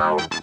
now.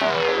Thank